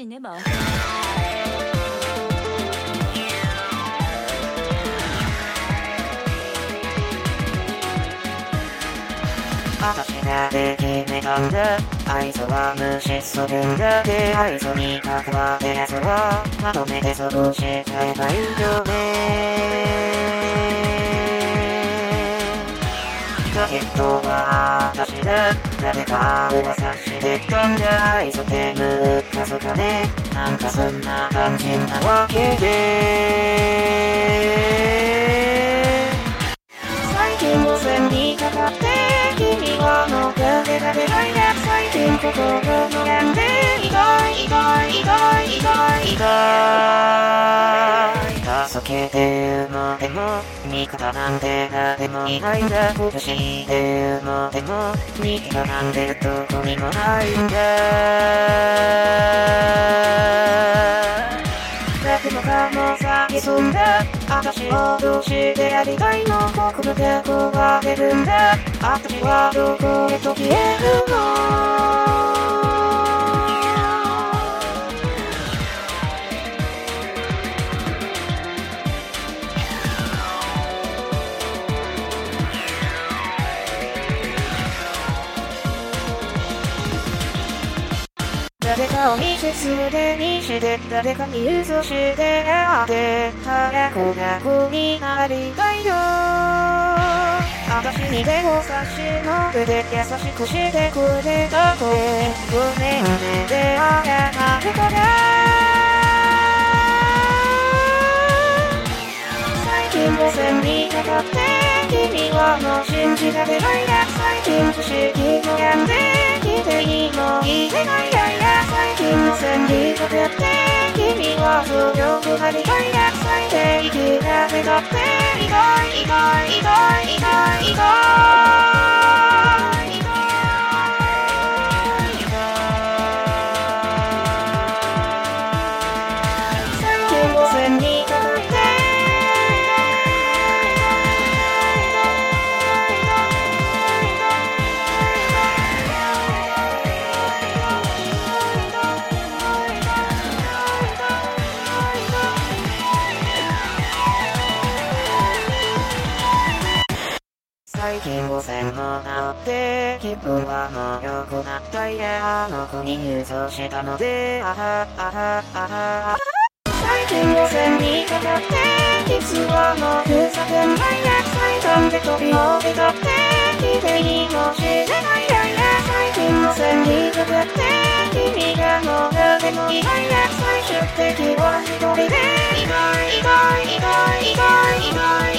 死ねば。私がで決めたんだあいつは無視するんだであいつに関わってやつはまとめて潰しちゃえばいいよね。ジャケットは私だ誰か噂してたんだあい？つってムカつかね。なんかそんな感じなわけで。最近も線にかかって君はもう風が出ないで最近心の病んで痛い痛い痛い痛い痛い。い助けて言うのでも味方なんて誰もいないんだ苦しいで言うのでも味方なんてどこにもないんだ誰もかも詐んだ私をどうしてやりたいの心で壊れるんだ私はどこへと消えるの誰かを見せすでにして誰かに譲してあって早く楽になりたいよ。私に手を差し伸べて優しくしてくれた声胸胸であやなるから最近も線にかかって君はもう信じられないや最近不思議と病んでていいの言えないやいや最近線にかかって君は強くなりたいや最低生きられたって痛い痛い痛い痛い。最近汚染法だって気分はもう良くなったいやあの子に優勝したのであはあはあは最近汚染にかかって実はもうふざくんないや。最短で飛び降りたって聞いていいもしれないや。いや最近汚染にかかって君がもう誰もいないや。最終的は一人で。意い意い意外意い意い